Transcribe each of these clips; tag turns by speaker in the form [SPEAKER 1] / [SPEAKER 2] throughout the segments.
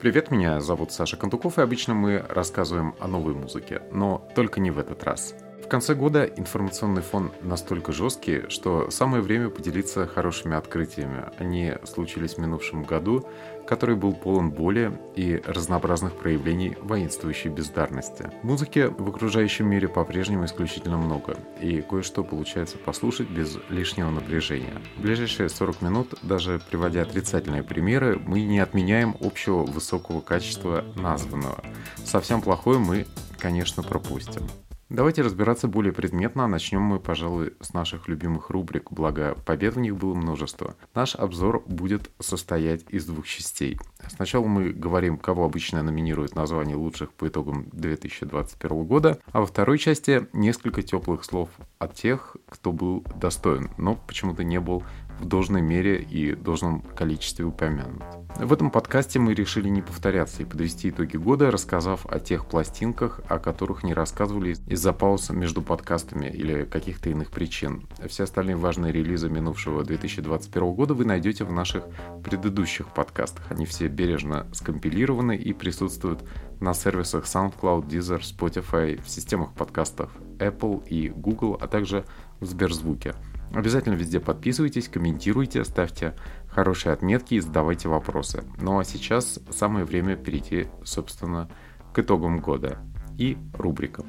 [SPEAKER 1] Привет, меня зовут Саша Кондуков, и обычно мы рассказываем о новой музыке, но только не в этот раз – конце года информационный фон настолько жесткий, что самое время поделиться хорошими открытиями. Они случились в минувшем году, который был полон боли и разнообразных проявлений воинствующей бездарности. Музыки в окружающем мире по-прежнему исключительно много, и кое-что получается послушать без лишнего напряжения. В ближайшие 40 минут, даже приводя отрицательные примеры, мы не отменяем общего высокого качества названного. Совсем плохое мы, конечно, пропустим. Давайте разбираться более предметно. Начнем мы, пожалуй, с наших любимых рубрик, благо побед в них было множество. Наш обзор будет состоять из двух частей. Сначала мы говорим, кого обычно номинируют название лучших по итогам 2021 года, а во второй части несколько теплых слов от тех, кто был достоин, но почему-то не был в должной мере и должном количестве упомянут. В этом подкасте мы решили не повторяться и подвести итоги года, рассказав о тех пластинках, о которых не рассказывали из-за пауз между подкастами или каких-то иных причин. Все остальные важные релизы минувшего 2021 года вы найдете в наших предыдущих подкастах. Они все бережно скомпилированы и присутствуют на сервисах SoundCloud, Deezer, Spotify, в системах подкастов Apple и Google, а также в Сберзвуке. Обязательно везде подписывайтесь, комментируйте, ставьте хорошие отметки и задавайте вопросы. Ну а сейчас самое время перейти, собственно, к итогам года и рубрикам.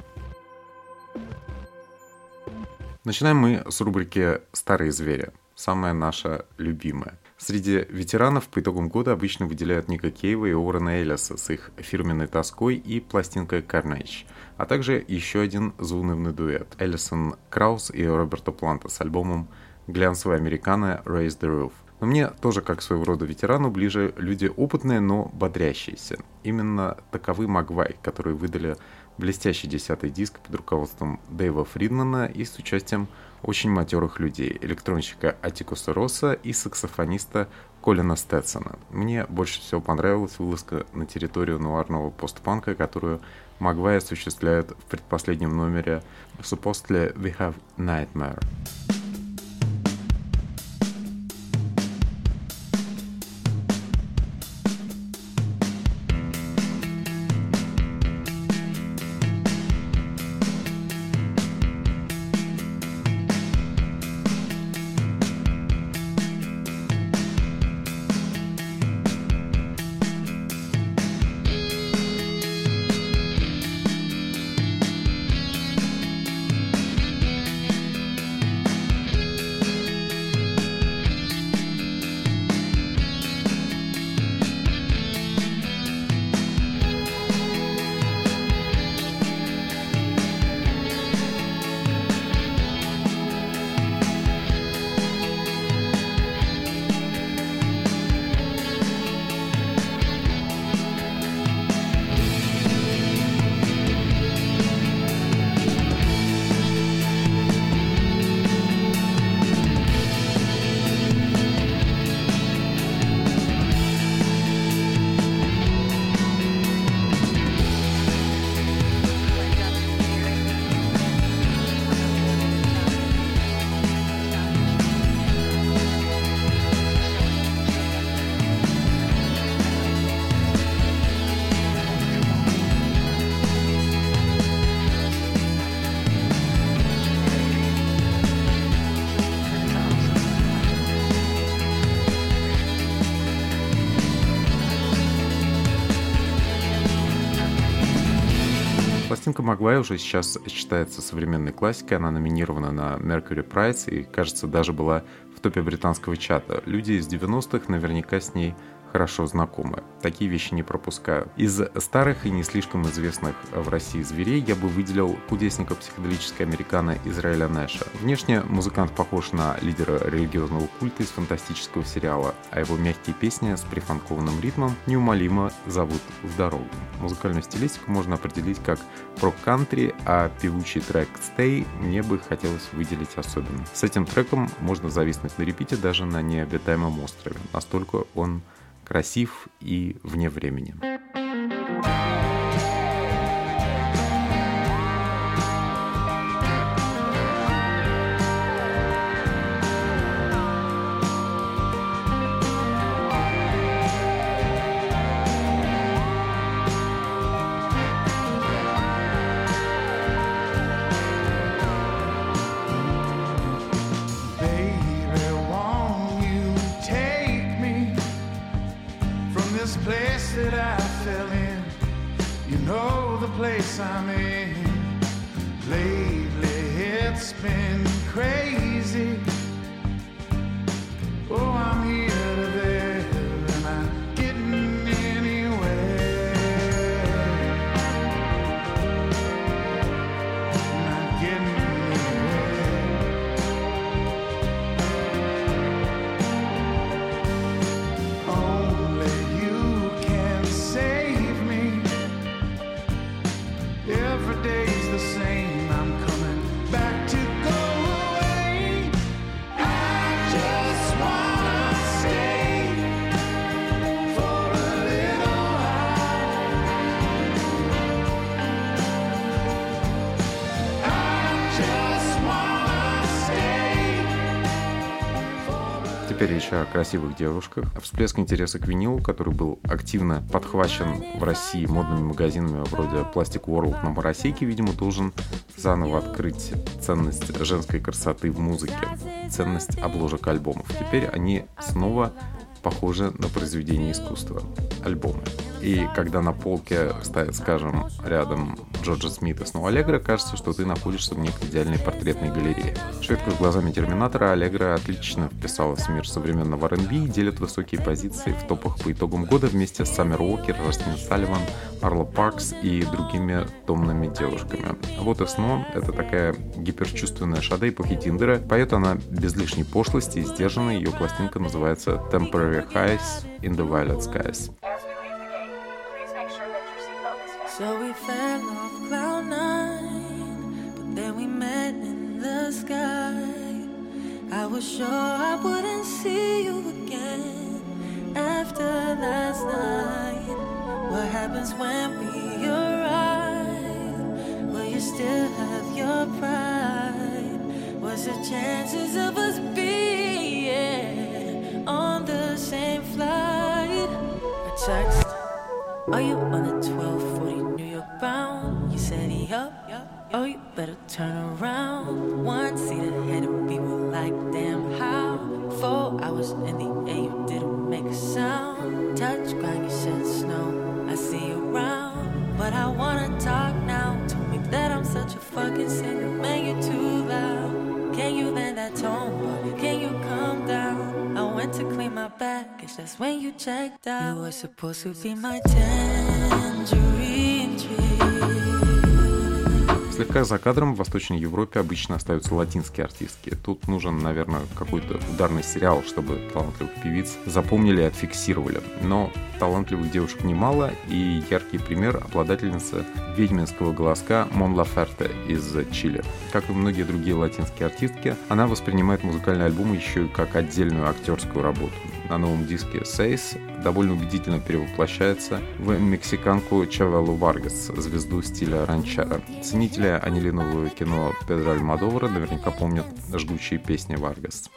[SPEAKER 1] Начинаем мы с рубрики «Старые звери», самая наша любимая. Среди ветеранов по итогам года обычно выделяют Ника Кейва и Уоррена Эллиса с их фирменной тоской и пластинкой Carnage, а также еще один заунывный дуэт – Эллисон Краус и Роберто Планта с альбомом «Глянцевая американо Raise the Roof». Но мне тоже, как своего рода ветерану, ближе люди опытные, но бодрящиеся. Именно таковы Магвай, которые выдали блестящий десятый диск под руководством Дэйва Фридмана и с участием очень матерых людей, электронщика Атикуса Росса и саксофониста Колина Стэтсона. Мне больше всего понравилась вылазка на территорию нуарного постпанка, которую Магвай осуществляет в предпоследнем номере «Supposedly We Have Nightmare». Пластинка Магвай уже сейчас считается современной классикой, она номинирована на Mercury Prize и, кажется, даже была в топе британского чата. Люди из 90-х наверняка с ней хорошо знакомы. Такие вещи не пропускаю. Из старых и не слишком известных в России зверей я бы выделил кудесника психоделической американо Израиля Нэша. Внешне музыкант похож на лидера религиозного культа из фантастического сериала, а его мягкие песни с прифанкованным ритмом неумолимо зовут в дорогу. Музыкальную стилистику можно определить как прок-кантри, а певучий трек «Stay» мне бы хотелось выделить особенно. С этим треком можно зависнуть на репите даже на необитаемом острове. Настолько он красив и вне времени. thank you Теперь речь о красивых девушках. Всплеск интереса к винилу, который был активно подхвачен в России модными магазинами вроде Plastic World на Моросейке, видимо, должен заново открыть ценность женской красоты в музыке, ценность обложек альбомов. Теперь они снова похожи на произведение искусства, альбомы. И когда на полке стоят, скажем, рядом Джорджа Смита с Аллегро, кажется, что ты находишься в некой идеальной портретной галерее. Шведка с глазами Терминатора Аллегро отлично вписалась в мир современного R&B и делит высокие позиции в топах по итогам года вместе с Саммер Уокер, Растин Салливан, Арла Паркс и другими томными девушками. Вот и сно — это такая гиперчувственная шада эпохи Тиндера. Поет она без лишней пошлости и сдержанной. Ее пластинка называется Temporary Highs in the Violet Skies.
[SPEAKER 2] So we fell off cloud nine, but then we met in the sky. I was sure I wouldn't see you again after last night. What happens when we arrive? Will you still have your pride? What's the chances of us being on the same flight? I text. Are you on the 1240 New York bound? You said yup. Oh, you better turn around. One seat ahead we were like, damn, how? Four hours in the air, you didn't make a sound. Went to clean my baggage, when you checked out. You were supposed to be my tangerine tree.
[SPEAKER 1] Слегка за кадром в Восточной Европе обычно остаются латинские артистки. Тут нужен, наверное, какой-то ударный сериал, чтобы талантливых певиц запомнили и отфиксировали. Но талантливых девушек немало, и яркий пример – обладательница ведьминского голоска Мон Лаферте из Чили. Как и многие другие латинские артистки, она воспринимает музыкальный альбом еще и как отдельную актерскую работу. На новом диске «Seis» довольно убедительно перевоплощается в мексиканку Чавелу Варгас, звезду стиля ранчера. Ценители анилинового кино Педро Альмадовара наверняка помнят жгучие песни Варгас.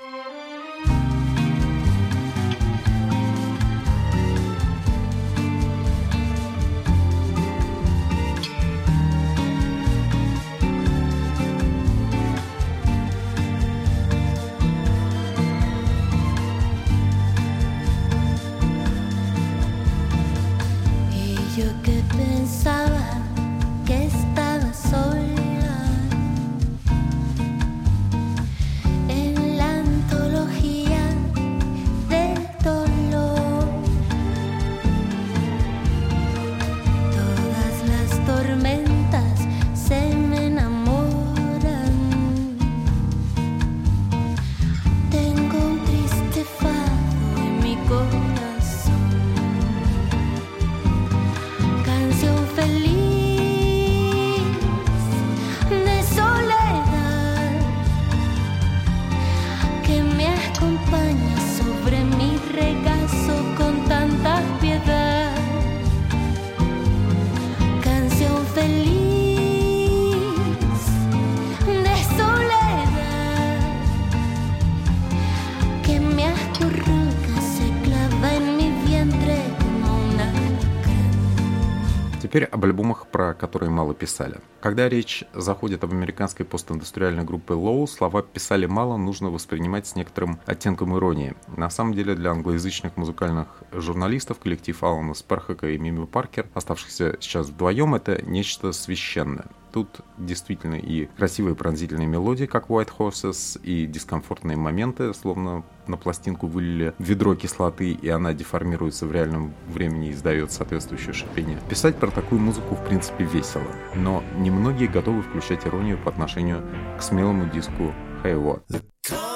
[SPEAKER 1] Теперь об альбомах, про которые мало писали. Когда речь заходит об американской постиндустриальной группе Low, слова «писали мало» нужно воспринимать с некоторым оттенком иронии. На самом деле для англоязычных музыкальных журналистов коллектив Алана Сперхака и Мими Паркер, оставшихся сейчас вдвоем, это нечто священное. Тут действительно и красивые пронзительные мелодии, как White Horses, и дискомфортные моменты, словно на пластинку вылили ведро кислоты, и она деформируется в реальном времени и издает соответствующее шипение. Писать про такую музыку в принципе весело, но немногие готовы включать иронию по отношению к смелому диску Hey What.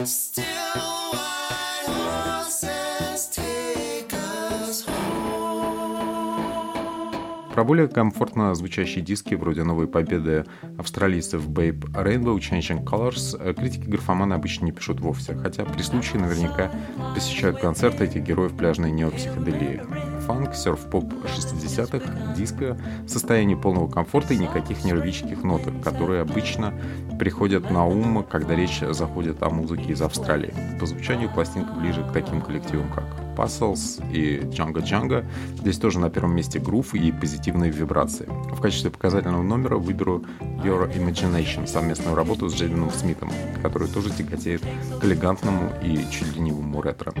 [SPEAKER 1] Про более комфортно звучащие диски, вроде новой победы австралийцев Babe Rainbow Changing Colors, критики графомана обычно не пишут вовсе, хотя при случае наверняка посещают концерты этих героев пляжной неопсиходелии. Фанк, серф-поп 60-х, диско, состояние полного комфорта и никаких нервических ноток, которые обычно приходят на ум, когда речь заходит о музыке из Австралии. По звучанию пластинка ближе к таким коллективам, как Puzzles и Django Django. Здесь тоже на первом месте грув и позитивные вибрации. В качестве показательного номера выберу Your Imagination, совместную работу с Джейденом Смитом, который тоже тяготеет к элегантному и чуть ленивому ретро.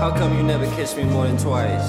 [SPEAKER 3] How come you never kissed me more than twice?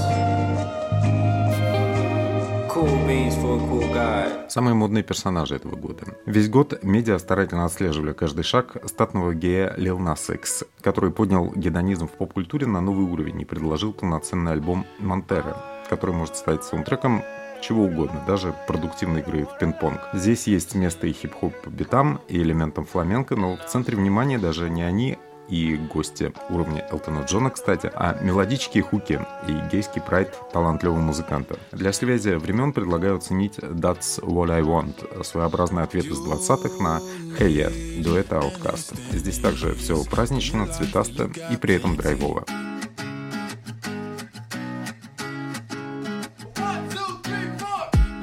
[SPEAKER 1] Самые модные персонажи этого года. Весь год медиа старательно отслеживали каждый шаг статного гея Lil Nas X, который поднял гедонизм в поп-культуре на новый уровень и предложил полноценный альбом Монтера, который может стать саундтреком чего угодно, даже продуктивной игры в пинг-понг. Здесь есть место и хип-хоп битам, и элементам фламенко, но в центре внимания даже не они, и гости уровня Элтона Джона, кстати, а мелодички хуки и гейский прайд талантливого музыканта. Для связи времен предлагаю оценить That's What I Want, своеобразный ответ из 20-х на Hey Yeah, дуэта Outcast. Здесь также все празднично, цветасто и при этом драйвово.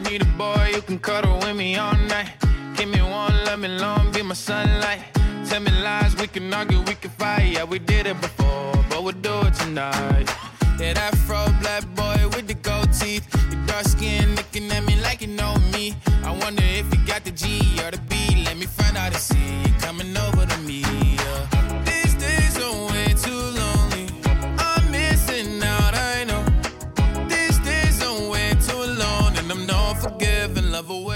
[SPEAKER 4] Need a boy you can cuddle with me all night. Give me one, let me long, be my sunlight. Tell me lies, we can argue, we can fight. Yeah, we did it before, but we'll do it tonight. Yeah, that fro black boy with the gold teeth. Your dark skin looking at me like you know me. I wonder if you got the G or the B. Let me find out and see you coming over to me. Yeah. These days are way too lonely. I'm missing out, I know. These days I'm way too alone, and I'm not forgiving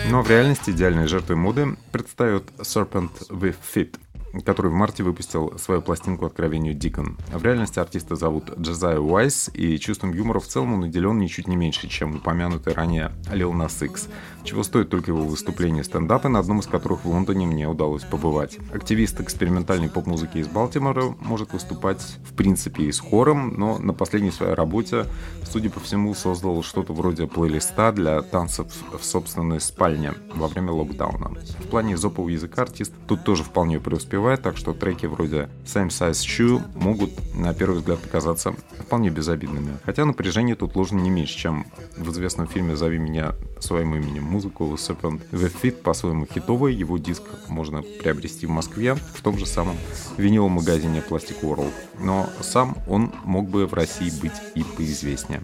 [SPEAKER 1] Но в реальности идеальной жертвой моды предстает Serpent with Fit, который в марте выпустил свою пластинку «Откровению Дикон». В реальности артиста зовут Джезайя Уайс, и чувством юмора в целом он наделен ничуть не меньше, чем упомянутый ранее Lil Nas X, чего стоит только его выступление стендапы, на одном из которых в Лондоне мне удалось побывать. Активист экспериментальной поп-музыки из Балтимора может выступать в принципе и с хором, но на последней своей работе, судя по всему, создал что-то вроде плейлиста для танцев в собственной спальне во время локдауна. В плане зопового языка артист тут тоже вполне преуспевает, так что треки вроде Same Size Shoe могут на первый взгляд показаться вполне безобидными. Хотя напряжение тут ложно не меньше, чем в известном фильме «Зови меня своим именем». Музыку Serpent The Fit по-своему хитовый, его диск можно приобрести в Москве в том же самом виниловом магазине Plastic World. Но сам он мог бы в России быть и поизвестнее.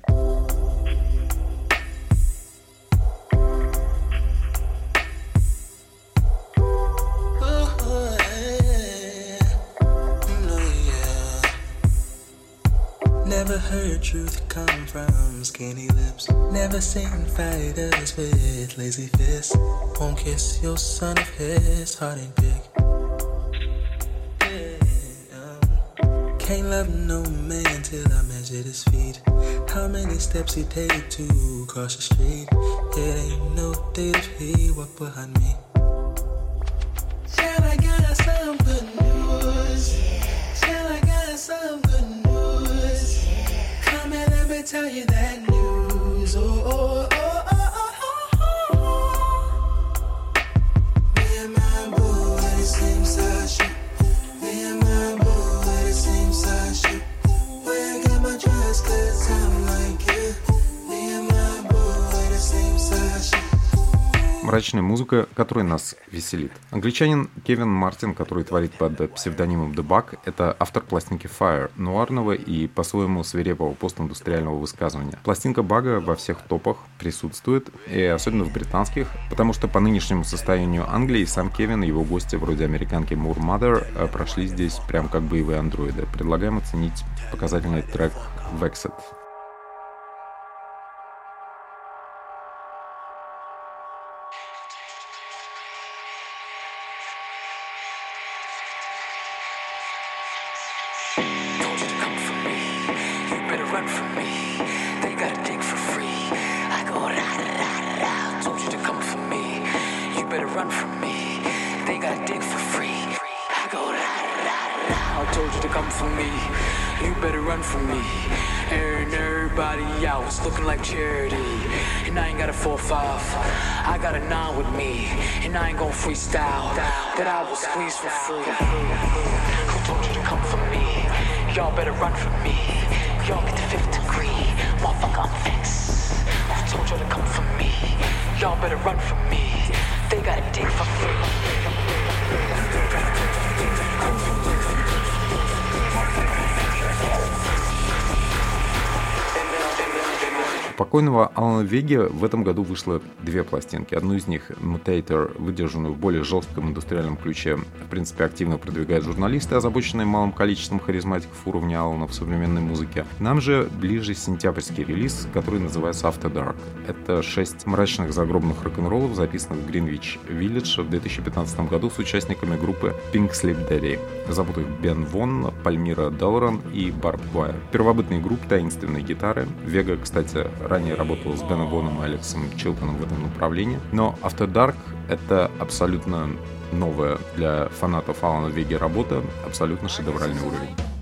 [SPEAKER 5] Never heard truth come from skinny lips. Never seen fighters with lazy fists. Won't kiss your son of his heart and pick. Yeah. Um, can't love no man till I measure his feet. How many steps he take to cross the street? It ain't no date if he walk behind me. Tell you that news. Oh, oh, oh,
[SPEAKER 1] Мрачная музыка, которая нас веселит. Англичанин Кевин Мартин, который творит под псевдонимом The Bug, это автор пластинки Fire, нуарного и по-своему свирепого постиндустриального высказывания. Пластинка Бага во всех топах присутствует, и особенно в британских, потому что по нынешнему состоянию Англии сам Кевин и его гости вроде американки Moore Mother э, прошли здесь прям как боевые андроиды. Предлагаем оценить показательный трек Vexed.
[SPEAKER 6] Run from me. They gotta dig for free. I go ra ra ra. Told you to come for me. You better run from me. They gotta dig for free. I go ra ra ra. I told you to come for me. You better run from me. Airing everybody out, it's looking like charity. And I ain't got a four five. I got a nine with me, and I ain't gon' freestyle. That I will squeeze for free. Who told you to come for me? Y'all better run from me. Y'all get the fifth degree. Motherfucker, I'm vexed. Who told y'all to come for me? Y'all better run from me. They gotta dig for free.
[SPEAKER 1] Покойного Алана Веги в этом году вышло две пластинки. Одну из них, Mutator, выдержанную в более жестком индустриальном ключе, в принципе, активно продвигают журналисты, озабоченные малым количеством харизматиков уровня Алана в современной музыке. Нам же ближе сентябрьский релиз, который называется After Dark. Это шесть мрачных загробных рок-н-роллов, записанных в Гринвич Виллидж в 2015 году с участниками группы Pink Sleep Daddy. Зовут их Бен Вон, Пальмира Делрон и Барб Вайер. Первобытный групп, таинственные гитары. Вега, кстати, ранее работал с Беном Воном и Алексом Чилтоном в этом направлении. Но After Dark — это абсолютно новая для фанатов Алана Веги работа, абсолютно шедевральный уровень.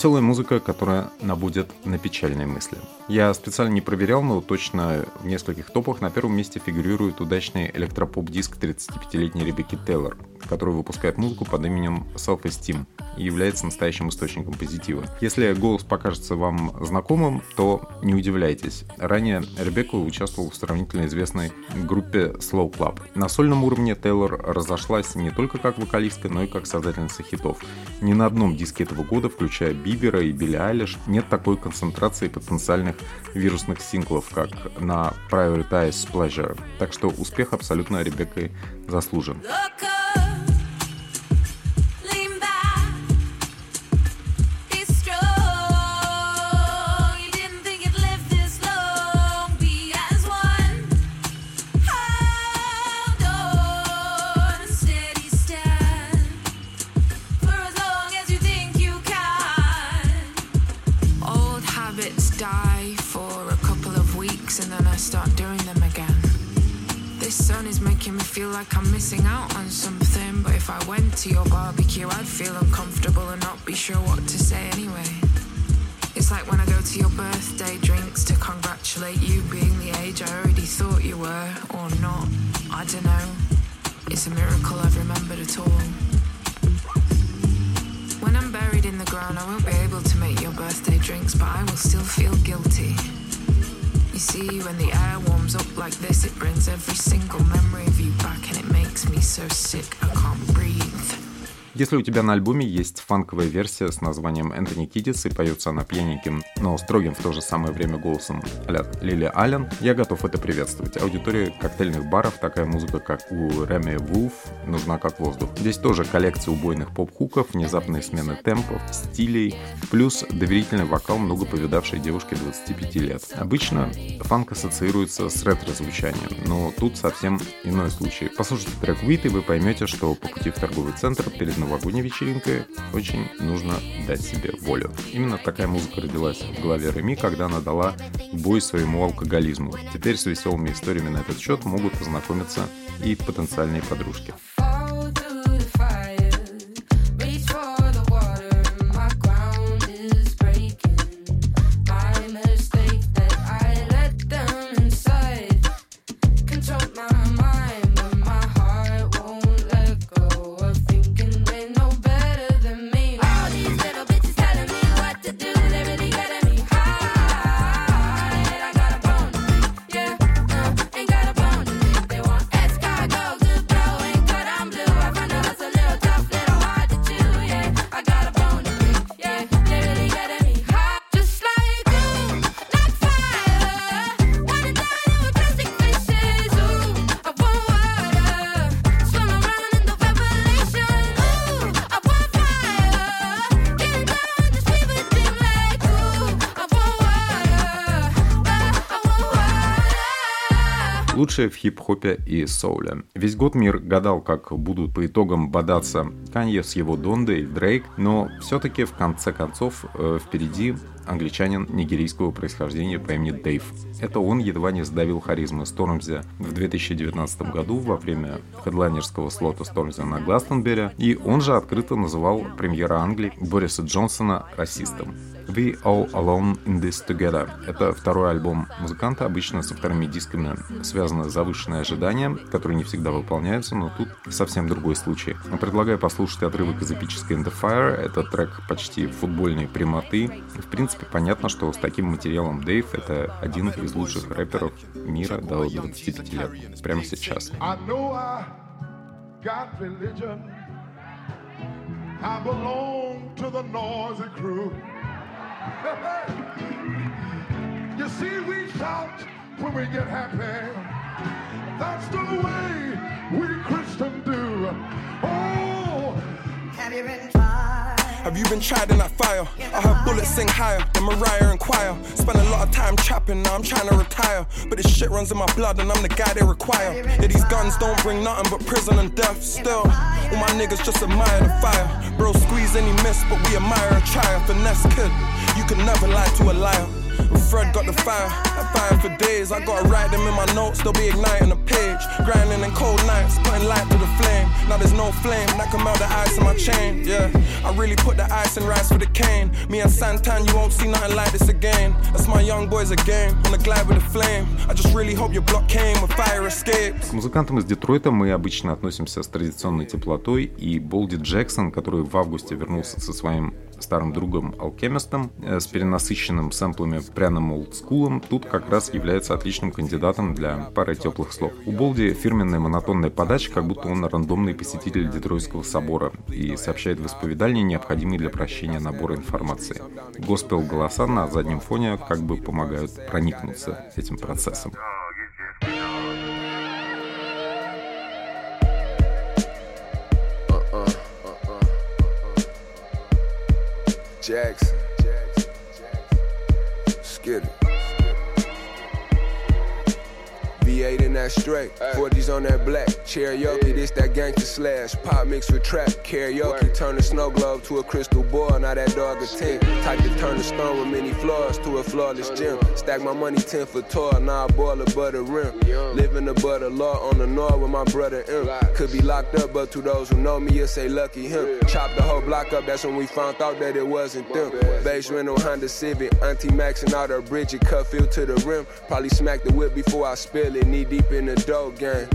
[SPEAKER 1] Веселая музыка, которая набудет на печальные мысли. Я специально не проверял, но точно в нескольких топах на первом месте фигурирует удачный электропоп-диск 35-летней Ребекки Тейлор, который выпускает музыку под именем Self-Esteem является настоящим источником позитива. Если голос покажется вам знакомым, то не удивляйтесь. Ранее Ребекка участвовала в сравнительно известной группе Slow Club. На сольном уровне Тейлор разошлась не только как вокалистка, но и как создательница хитов. Ни на одном диске этого года, включая Бибера и Билли Айлиш, нет такой концентрации потенциальных вирусных синглов, как на Prioritize Pleasure. Так что успех абсолютно Ребеккой заслужен. Если у тебя на альбоме есть фанковая версия с названием Энтони Кидис и поется она пьяненьким, но строгим в то же самое время голосом а Лили Аллен, я готов это приветствовать. Аудитории коктейльных баров такая музыка, как у Реми Вулф, нужна как воздух. Здесь тоже коллекция убойных поп-хуков, внезапные смены темпов, стилей, плюс доверительный вокал много повидавшей девушки 25 лет. Обычно фанк ассоциируется с ретро-звучанием, но тут совсем иной случай. Послушайте трек Вит, и вы поймете, что по пути в торговый центр перед новогодней вечеринкой очень нужно дать себе волю. Именно такая музыка родилась в голове Реми, когда она дала бой своему алкоголизму. Теперь с веселыми историями на этот счет могут познакомиться и потенциальные подружки. Лучшее в хип-хопе и соуле. Весь год мир гадал, как будут по итогам бодаться Канье с его Дондой Дрейк, но все-таки в конце концов э, впереди англичанин нигерийского происхождения по имени Дэйв. Это он едва не сдавил харизмы Стормзи в 2019 году во время хедлайнерского слота Стормзи на Гластонбере, и он же открыто называл премьера Англии Бориса Джонсона расистом. We All Alone in This Together. Это второй альбом музыканта. Обычно со вторыми дисками связано завышенное ожидание, которые не всегда выполняются, но тут совсем другой случай. Предлагаю послушать отрывок из эпической In The Fire. Это трек почти футбольной прямоты. В принципе, понятно, что с таким материалом Дэйв — это один из лучших рэперов мира до 25 лет. Прямо сейчас.
[SPEAKER 7] I belong to the noisy crew. you see, we shout when we get happy. That's the way we Christians do. Oh,
[SPEAKER 5] Have you been tried?
[SPEAKER 8] Have you been tried in that fire? I heard bullets sing higher than Mariah and Choir. Spent a lot of time trapping, now I'm trying to retire. But this shit runs in my blood and I'm the guy they require. Yeah, these guns don't bring nothing but prison and death. Still, all my niggas just admire the fire. Bro, squeeze any miss, but we admire a try. Finesse kid, you can never lie to a liar. Fred got the fire, I fire for days. I gotta write them in my notes, they'll be igniting the page. Grinding in cold nights, putting light to the flame. Now there's no flame that can melt the ice in my chain. Yeah, I really put the ice and rice for the cane. Me and Santan, you won't see nothing like this again. That's my young boys again, on the glide with the flame. I just really hope your block came with fire escapes.
[SPEAKER 1] К музыкантам из Детройта мы обычно относимся с традиционной теплотой, и Болди Джексон, который в августе вернулся со своим старым другом Алкемистом э, с перенасыщенным сэмплами пряным олдскулом, тут как раз является отличным кандидатом для пары теплых слов. У Болди фирменная монотонная подача, как будто он рандомный посетитель Детройтского собора и сообщает в исповедальне необходимый для прощения набор информации. Госпел голоса на заднем фоне как бы помогают проникнуться этим процессом.
[SPEAKER 9] Jackson. Skid it. V8 in that straight, 40s on that black. Cherokee, this that gangster slash. Pop mixed with trap. Karaoke, turn a snow globe to a crystal ball. Now that dog a 10. Type to turn a stone with many flaws to a flawless gym. Stack my money 10 for tour. Now I boil a butter rim. Living above the law on the north with my brother M. Could be locked up, but to those who know me, you'll say lucky him. Chop the whole block up, that's when we found out that it wasn't them. Base rental Honda Civic, Auntie maxing out her Bridget, cut filled to the rim. Probably smack the whip before I spill it. Knee deep in the dough game.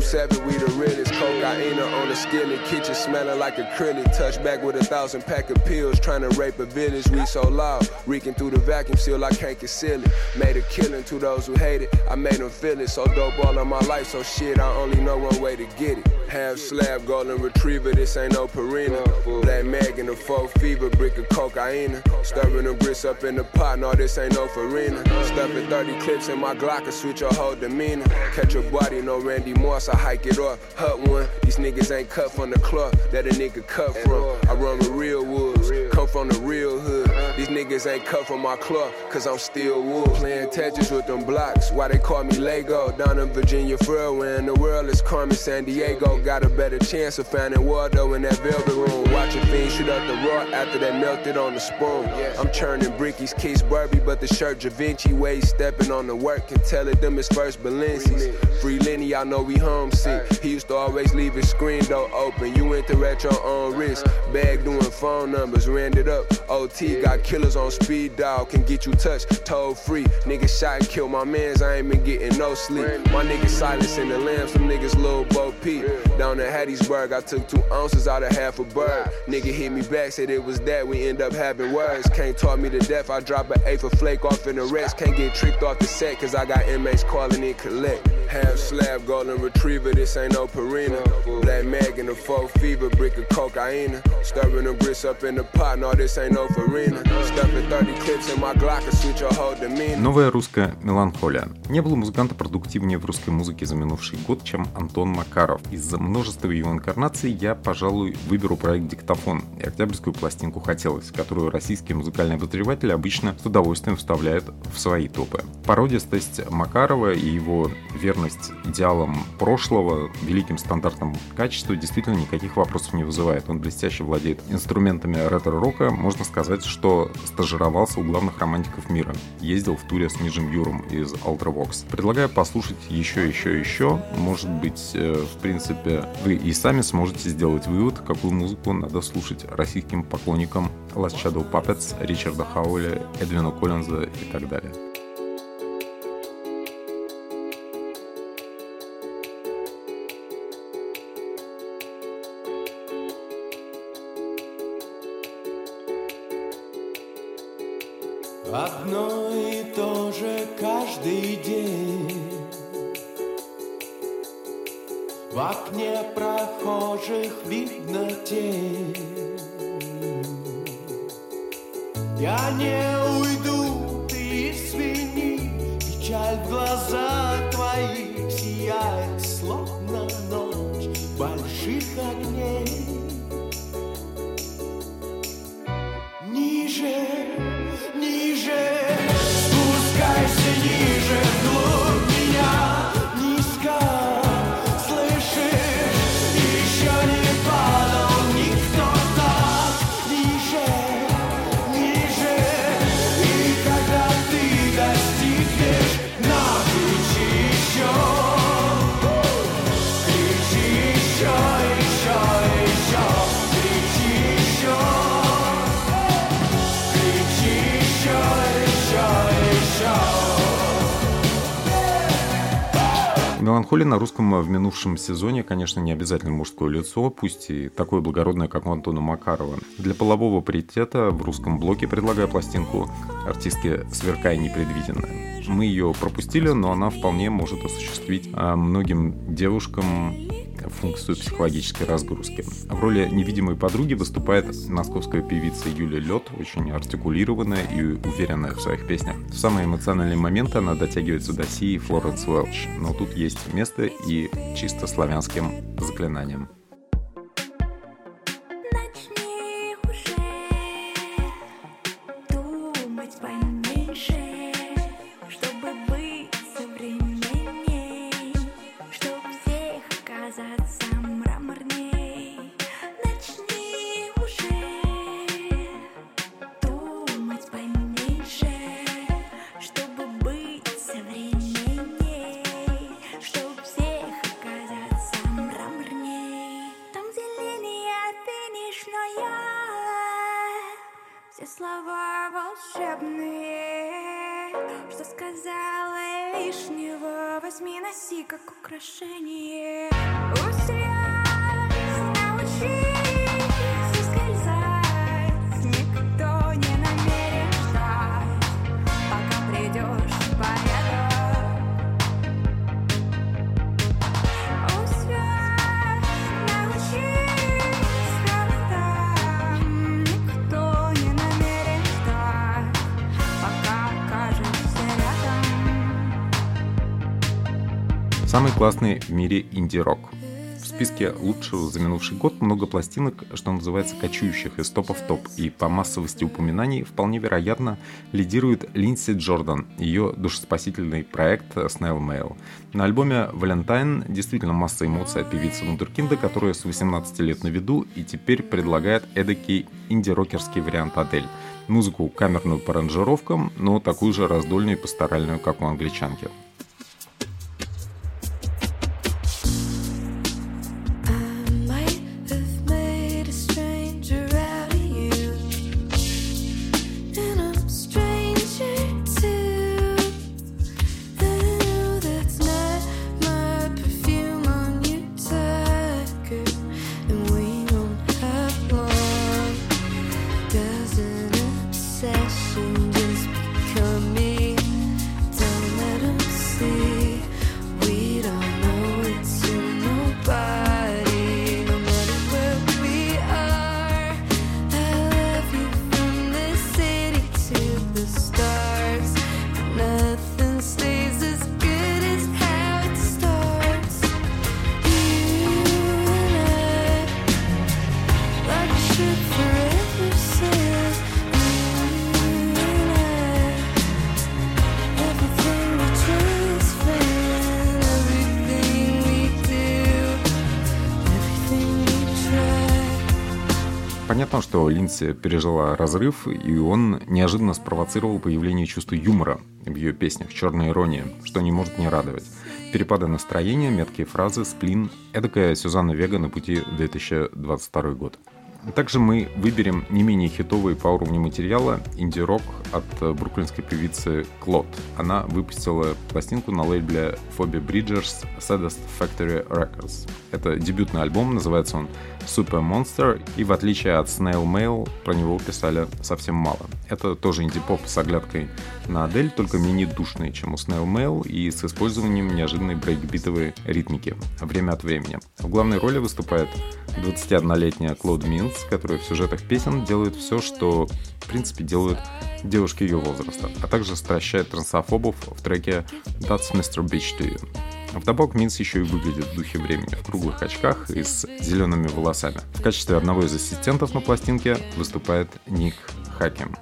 [SPEAKER 9] Seven, we the realest. Cocaine on the skillet, kitchen smelling like acrylic. Touch back with a thousand pack of pills, trying to rape a village. We so loud, reeking through the vacuum seal, I can't conceal it. Made a killing to those who hate it, I made them feel it. So dope all of my life, so shit, I only know one way to get it. Half slab, golden retriever, this ain't no Perina. Black mag in the four fever, brick of cocaine. Stirring them grits up in the pot, no, this ain't no Farina. Stuffing 30 clips in my Glock, and switch your whole demeanor. Catch a body, no Randy Moss, I hike it up. Hut one, these niggas ain't cut from the cloth that a nigga cut from. I run with real woods, come from the real hood. These niggas ain't cut from my cloth, cause I'm still wool. Playing Tetris with them blocks, why they call me Lego. Down in Virginia, where in the world is Carmen San Diego. Got a better chance of finding Waldo in that velvet room. Watching fiends shoot up the raw after they melted on the spoon. I'm churning brickies, Keith Barbie, but the shirt Da Vinci way stepping on the work. Can tell it them is first Balenci's. Free Lenny, I know we homesick. He used to always leave his screen door open. You enter at your own uh-huh. risk. Bag doing phone numbers, ran it up. OT got killers on speed dial, can get you touched, toll free. Niggas shot and killed my mans, I ain't been getting no sleep. My niggas in the lamb, some niggas Lil Bo Peep. Down in Hattiesburg, I took two ounces out of half a bird. Nigga hit me back, said it was that, we end up having words. Can't talk me to death, I drop an eighth of flake off in the rest. Can't get tricked off the set, cause I got inmates calling in collect. Half slab, golden retriever, this ain't no Perina. Black mag in the four fever, brick of cocaine. Stirring them grits up in the pot, no, this ain't no Farina. Stuffing 30 clips in my Glock and switch your whole demeanor.
[SPEAKER 1] Новая русская меланхолия. Не было музыканта продуктивнее в русской музыке за минувший год, чем Антон Макаров. Из-за множества его инкарнаций я, пожалуй, выберу проект «Диктофон» и октябрьскую пластинку «Хотелось», которую российские музыкальные обозреватели обычно с удовольствием вставляют в свои топы. Породистость Макарова и его верность идеалам прошлого, великим стандартам качества действительно никаких вопросов не вызывает. Он блестяще владеет инструментами ретро-рока, можно сказать, что стажировался у главных романтиков мира. Ездил в туре с Нижем Юром из Ultravox. Предлагаю послушать еще, еще, еще. Может быть, э, в принципе, вы и сами сможете сделать вывод, какую музыку надо слушать российским поклонникам Last Shadow Puppets, Ричарда Хауэля, Эдвина Коллинза и так далее.
[SPEAKER 5] Одно и то же каждый день. В окне прохожих видно тень. Я не уйду, ты извини Печаль в глазах твоих сияет Словно ночь больших огней
[SPEAKER 1] Меланхолия на русском в минувшем сезоне, конечно, не обязательно мужское лицо, пусть и такое благородное, как у Антона Макарова. Для полового паритета в русском блоке предлагаю пластинку артистки «Сверкая непредвиденная». Мы ее пропустили, но она вполне может осуществить а, многим девушкам функцию психологической разгрузки. В роли невидимой подруги выступает московская певица Юлия Лед, очень артикулированная и уверенная в своих песнях. В самые эмоциональные моменты она дотягивается до Си и Флоренс Уэлч, но тут есть место и чисто славянским заклинанием. Самый классный в мире инди-рок. В списке лучшего за минувший год много пластинок, что называется, кочующих из топа в топ, и по массовости упоминаний вполне вероятно лидирует Линдси Джордан, ее душеспасительный проект Snail Mail. На альбоме «Валентайн» действительно масса эмоций от певицы Вундеркинда, которая с 18 лет на виду и теперь предлагает эдакий инди-рокерский вариант Адель. Музыку камерную по аранжировкам, но такую же раздольную и пасторальную, как у англичанки. Понятно, что Линдси пережила разрыв, и он неожиданно спровоцировал появление чувства юмора в ее песнях, черная ирония, что не может не радовать. Перепады настроения, меткие фразы, сплин – эдакая Сюзанна Вега на пути в 2022 год. Также мы выберем не менее хитовый по уровню материала инди-рок от бруклинской певицы Клод. Она выпустила пластинку на лейбле Phoebe Bridgers Saddest Factory Records. Это дебютный альбом, называется он Super Monster, и в отличие от Snail Mail, про него писали совсем мало. Это тоже инди-поп с оглядкой на Адель, только менее душный, чем у Snail Mail, и с использованием неожиданной брейкбитовой ритмики время от времени. В главной роли выступает 21-летняя Клод Минс, которая в сюжетах песен делает все, что в принципе делают девушки ее возраста, а также стращает трансофобов в треке That's Mr. Beach to You. Вдобавок Минс еще и выглядит в духе времени в круглых очках и с зелеными волосами. В качестве одного из ассистентов на пластинке выступает Ник Хакем.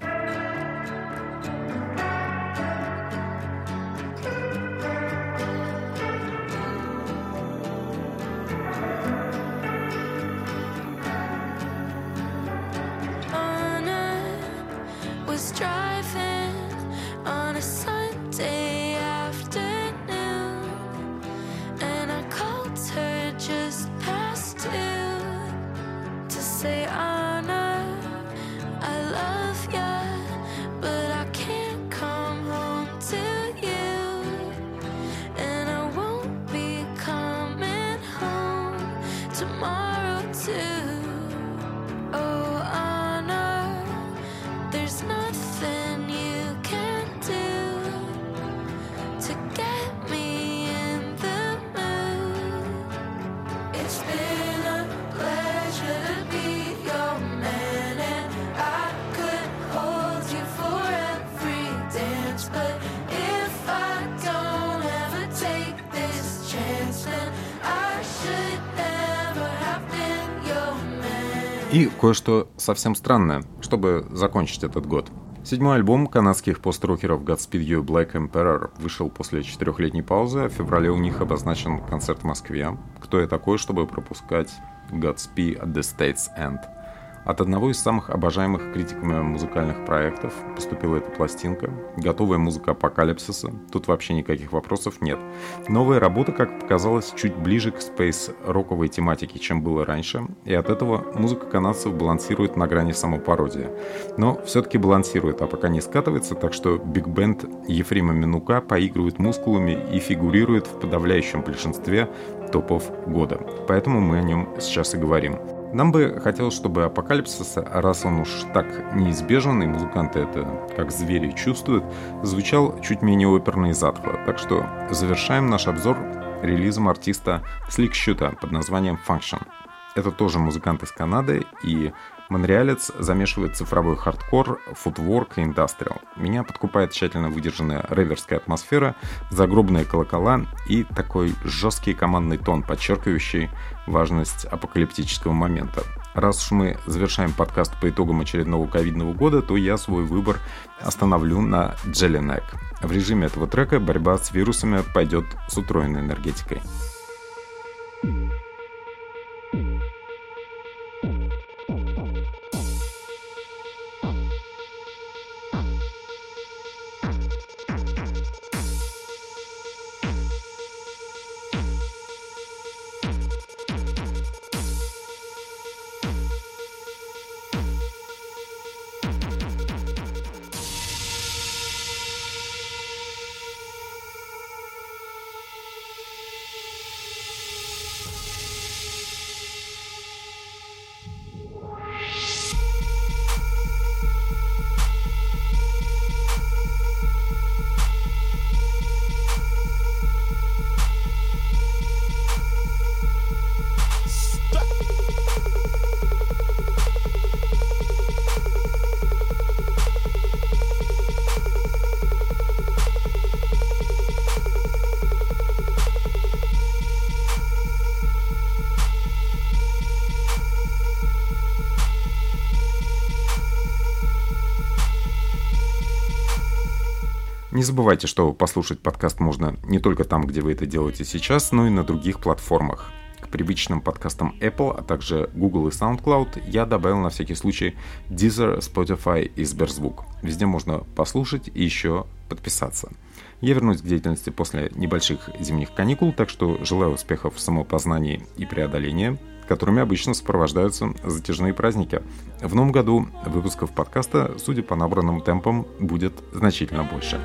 [SPEAKER 1] И кое-что совсем странное, чтобы закончить этот год. Седьмой альбом канадских пост-рокеров Godspeed You Black Emperor вышел после четырехлетней паузы, а в феврале у них обозначен концерт в Москве. Кто я такой, чтобы пропускать Godspeed at the States End? От одного из самых обожаемых критиками музыкальных проектов поступила эта пластинка. Готовая музыка апокалипсиса. Тут вообще никаких вопросов нет. Новая работа, как показалось, чуть ближе к спейс-роковой тематике, чем было раньше. И от этого музыка канадцев балансирует на грани самопародии. Но все-таки балансирует, а пока не скатывается, так что биг-бенд Ефрима Минука поигрывает мускулами и фигурирует в подавляющем большинстве топов года. Поэтому мы о нем сейчас и говорим. Нам бы хотелось, чтобы апокалипсис, раз он уж так неизбежен, и музыканты это как звери чувствуют, звучал чуть менее оперно и затхло. Так что завершаем наш обзор релизом артиста Shooter под названием Function. Это тоже музыкант из Канады, и Монреалец замешивает цифровой хардкор, футворк и индастриал. Меня подкупает тщательно выдержанная реверская атмосфера, загробные колокола и такой жесткий командный тон, подчеркивающий важность апокалиптического момента. Раз уж мы завершаем подкаст по итогам очередного ковидного года, то я свой выбор остановлю на Jellyneck. В режиме этого трека борьба с вирусами пойдет с утроенной энергетикой. Не забывайте, что послушать подкаст можно не только там, где вы это делаете сейчас, но и на других платформах. К привычным подкастам Apple, а также Google и SoundCloud я добавил на всякий случай Deezer, Spotify и Сберзвук. Везде можно послушать и еще подписаться. Я вернусь к деятельности после небольших зимних каникул, так что желаю успехов в самопознании и преодолении которыми обычно сопровождаются затяжные праздники. В новом году выпусков подкаста, судя по набранным темпам, будет значительно больше.